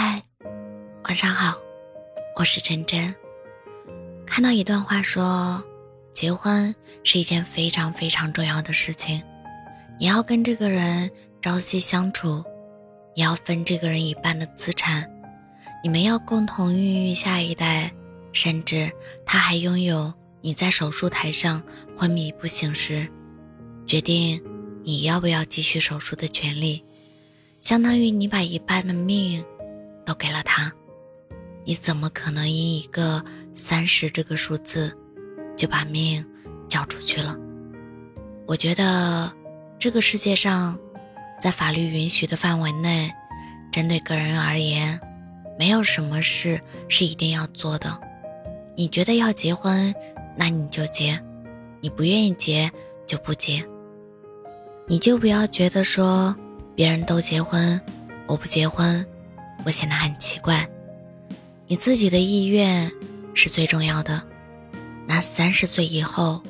嗨，晚上好，我是真真。看到一段话说，结婚是一件非常非常重要的事情，你要跟这个人朝夕相处，你要分这个人一半的资产，你们要共同孕育下一代，甚至他还拥有你在手术台上昏迷不醒时，决定你要不要继续手术的权利，相当于你把一半的命。都给了他，你怎么可能因一个三十这个数字就把命交出去了？我觉得这个世界上，在法律允许的范围内，针对个人而言，没有什么事是一定要做的。你觉得要结婚，那你就结；你不愿意结，就不结。你就不要觉得说别人都结婚，我不结婚。我显得很奇怪，你自己的意愿是最重要的。那三十岁以后，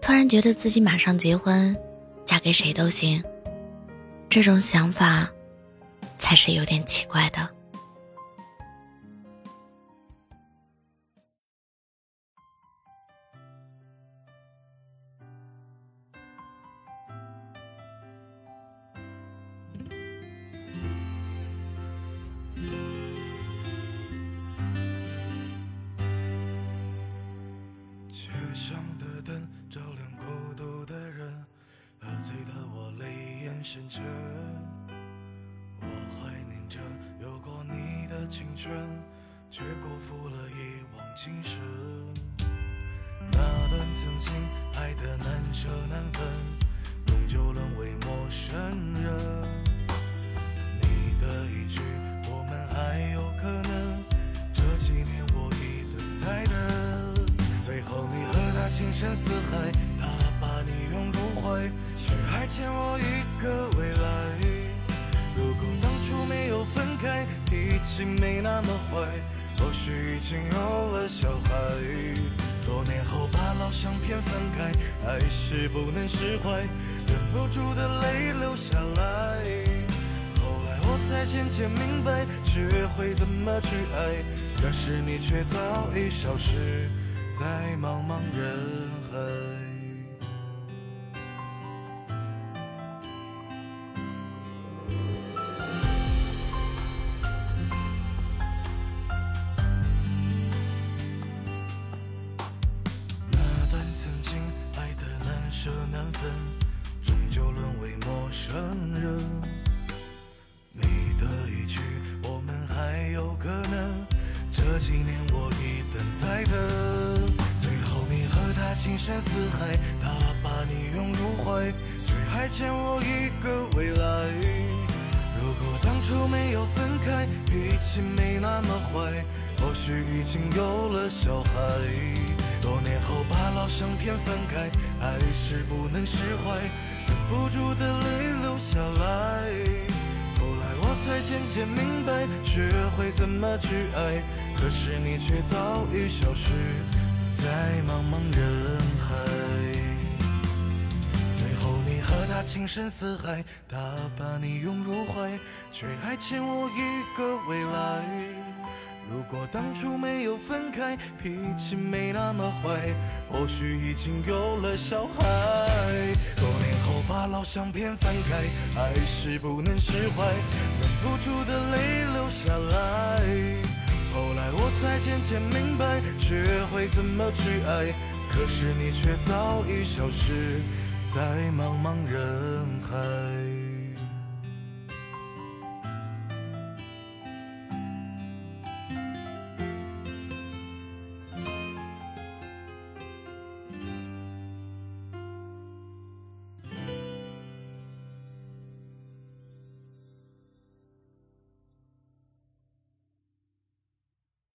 突然觉得自己马上结婚，嫁给谁都行，这种想法才是有点奇怪的。街上的灯照亮孤独的人，喝醉的我泪眼深沉。我怀念着有过你的青春，却辜负了一往情深。那段曾经爱的难舍难分，终究沦为陌生人。深似海，他把你拥入怀，却还欠我一个未来。如果当初没有分开，脾气没那么坏，或许已经有了小孩。多年后把老相片翻开，还是不能释怀，忍不住的泪流下来。后来我才渐渐明白，学会怎么去爱，可是你却早已消失。在茫茫人海，那段曾经爱的难舍难分，终究沦为陌生人。你的一句“我们还有可能”，这几年我一等再等。情深似海，他把你拥入怀，却还欠我一个未来。如果当初没有分开，脾气没那么坏，或许已经有了小孩。多年后把老相片翻开，还是不能释怀，忍不住的泪流下来。后来我才渐渐明白，学会怎么去爱，可是你却早已消失。在茫茫人海，最后你和他情深似海，他把你拥入怀，却还欠我一个未来。如果当初没有分开，脾气没那么坏，或许已经有了小孩。多年后把老相片翻开，还是不能释怀，忍不住的泪流下来。后来我才渐渐明白，学会怎么去爱，可是你却早已消失在茫茫人海。